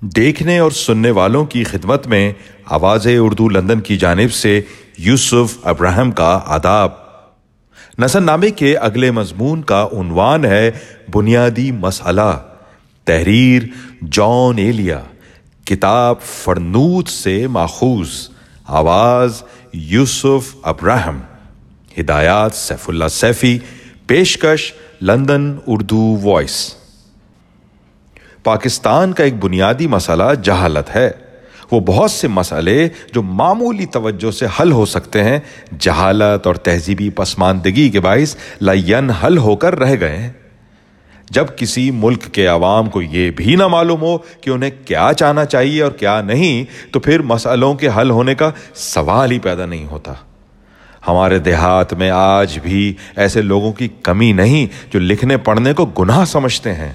دیکھنے اور سننے والوں کی خدمت میں آواز اردو لندن کی جانب سے یوسف ابراہم کا آداب۔ نثر نامے کے اگلے مضمون کا عنوان ہے بنیادی مسئلہ۔ تحریر جان ایلیا۔ کتاب فرنوت سے ماخوذ۔ آواز یوسف ابراہم ہدایات سیف اللہ سیفی۔ پیشکش لندن اردو وائس۔ پاکستان کا ایک بنیادی مسئلہ جہالت ہے۔ وہ بہت سے مسئلے جو معمولی توجہ سے حل ہو سکتے ہیں، جہالت اور تہذیبی پسماندگی کے باعث لین حل ہو کر رہ گئے ہیں۔ جب کسی ملک کے عوام کو یہ بھی نہ معلوم ہو کہ انہیں کیا چاہنا چاہیے اور کیا نہیں، تو پھر مسئلوں کے حل ہونے کا سوال ہی پیدا نہیں ہوتا۔ ہمارے دیہات میں آج بھی ایسے لوگوں کی کمی نہیں جو لکھنے پڑھنے کو گناہ سمجھتے ہیں۔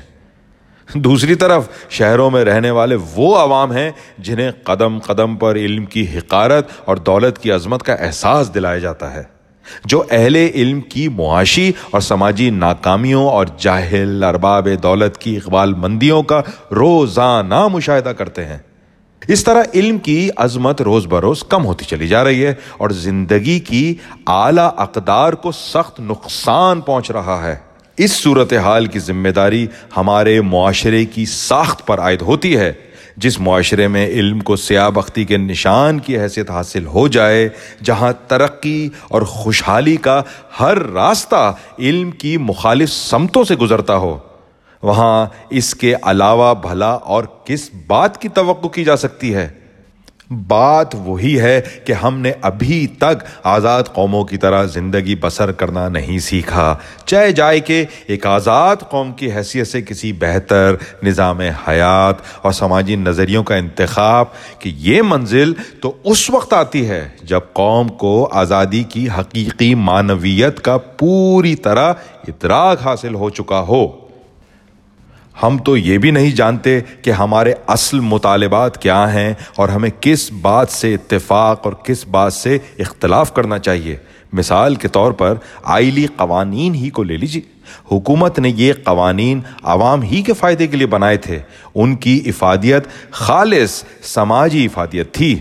دوسری طرف شہروں میں رہنے والے وہ عوام ہیں جنہیں قدم قدم پر علم کی حقارت اور دولت کی عظمت کا احساس دلایا جاتا ہے، جو اہل علم کی معاشی اور سماجی ناکامیوں اور جاہل ارباب دولت کی اقبال مندیوں کا روزانہ مشاہدہ کرتے ہیں۔ اس طرح علم کی عظمت روز بروز کم ہوتی چلی جا رہی ہے اور زندگی کی اعلی اقدار کو سخت نقصان پہنچ رہا ہے۔ اس صورتحال کی ذمہ داری ہمارے معاشرے کی ساخت پر عائد ہوتی ہے۔ جس معاشرے میں علم کو سیاہ بختی کے نشان کی حیثیت حاصل ہو جائے، جہاں ترقی اور خوشحالی کا ہر راستہ علم کی مخالف سمتوں سے گزرتا ہو، وہاں اس کے علاوہ بھلا اور کس بات کی توقع کی جا سکتی ہے؟ بات وہی ہے کہ ہم نے ابھی تک آزاد قوموں کی طرح زندگی بسر کرنا نہیں سیکھا۔ چاہے جائے کہ ایک آزاد قوم کی حیثیت سے کسی بہتر نظام حیات اور سماجی نظریوں کا انتخاب کہ یہ منزل تو اس وقت آتی ہے جب قوم کو آزادی کی حقیقی معنویت کا پوری طرح ادراک حاصل ہو چکا ہو۔ ہم تو یہ بھی نہیں جانتے کہ ہمارے اصل مطالبات کیا ہیں اور ہمیں کس بات سے اتفاق اور کس بات سے اختلاف کرنا چاہیے۔ مثال کے طور پر آئلی قوانین ہی کو لے لیجیے۔ حکومت نے یہ قوانین عوام ہی کے فائدے کے لیے بنائے تھے۔ ان کی افادیت خالص سماجی افادیت تھی۔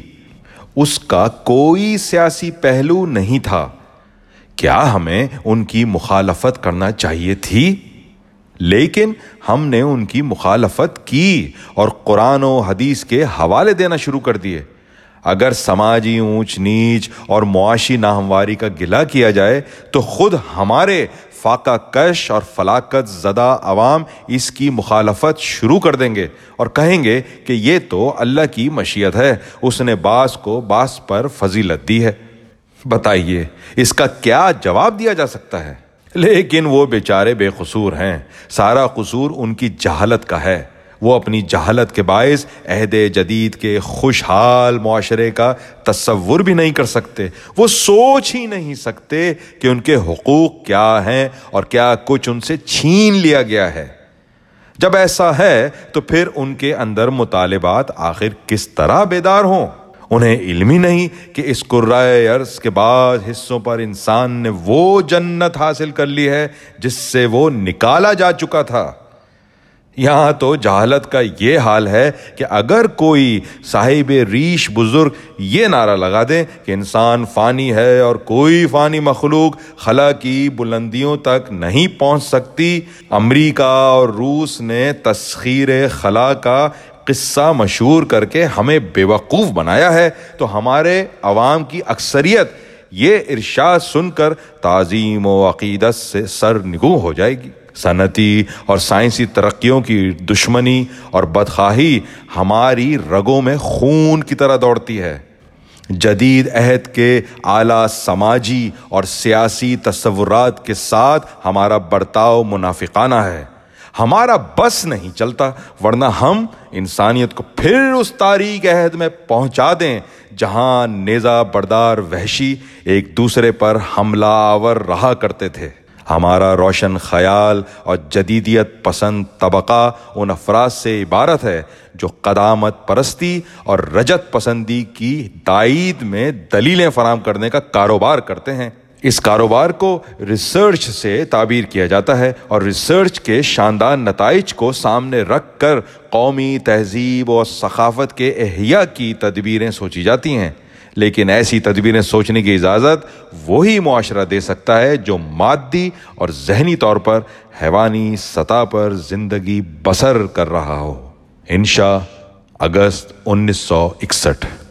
اس کا کوئی سیاسی پہلو نہیں تھا۔ کیا ہمیں ان کی مخالفت کرنا چاہیے تھی؟ لیکن ہم نے ان کی مخالفت کی اور قرآن و حدیث کے حوالے دینا شروع کر دیے۔ اگر سماجی اونچ نیچ اور معاشی ناہمواری کا گلا کیا جائے، تو خود ہمارے فاقہ کش اور فلاقت زدہ عوام اس کی مخالفت شروع کر دیں گے اور کہیں گے کہ یہ تو اللہ کی مشیت ہے، اس نے باس کو باس پر فضیلت دی ہے۔ بتائیے، اس کا کیا جواب دیا جا سکتا ہے؟ لیکن وہ بیچارے بے قصور ہیں۔ سارا قصور ان کی جہالت کا ہے۔ وہ اپنی جہالت کے باعث عہد جدید کے خوشحال معاشرے کا تصور بھی نہیں کر سکتے۔ وہ سوچ ہی نہیں سکتے کہ ان کے حقوق کیا ہیں اور کیا کچھ ان سے چھین لیا گیا ہے۔ جب ایسا ہے تو پھر ان کے اندر مطالبات آخر کس طرح بیدار ہوں؟ انہیں علم ہی نہیں کہ اس قرائے عرض کے بعد حصوں پر انسان نے وہ جنت حاصل کر لی ہے جس سے وہ نکالا جا چکا تھا۔ یہاں تو جہالت کا یہ حال ہے کہ اگر کوئی صاحب ریش بزرگ یہ نعرہ لگا دیں کہ انسان فانی ہے اور کوئی فانی مخلوق خلا کی بلندیوں تک نہیں پہنچ سکتی، امریکہ اور روس نے تسخیر خلا کا قصہ مشہور کر کے ہمیں بے وقوف بنایا ہے، تو ہمارے عوام کی اکثریت یہ ارشاد سن کر تعظیم و عقیدت سے سر نگو ہو جائے گی۔ صنعتی اور سائنسی ترقیوں کی دشمنی اور بدخواہی ہماری رگوں میں خون کی طرح دوڑتی ہے۔ جدید عہد کے اعلیٰ سماجی اور سیاسی تصورات کے ساتھ ہمارا برتاؤ منافقانہ ہے۔ ہمارا بس نہیں چلتا، ورنہ ہم انسانیت کو پھر اس تاریخ عہد میں پہنچا دیں جہاں نیزا بردار، وحشی ایک دوسرے پر حملہ آور رہا کرتے تھے۔ ہمارا روشن خیال اور جدیدیت پسند طبقہ ان افراد سے عبارت ہے جو قدامت پرستی اور رجت پسندی کی تائید میں دلیلیں فراہم کرنے کا کاروبار کرتے ہیں۔ اس کاروبار کو ریسرچ سے تعبیر کیا جاتا ہے اور ریسرچ کے شاندار نتائج کو سامنے رکھ کر قومی تہذیب اور ثقافت کے احیاء کی تدبیریں سوچی جاتی ہیں۔ لیکن ایسی تدبیریں سوچنے کی اجازت وہی معاشرہ دے سکتا ہے جو مادی اور ذہنی طور پر حیوانی سطح پر زندگی بسر کر رہا ہو۔ انشا اگست انیس سو اکسٹھ۔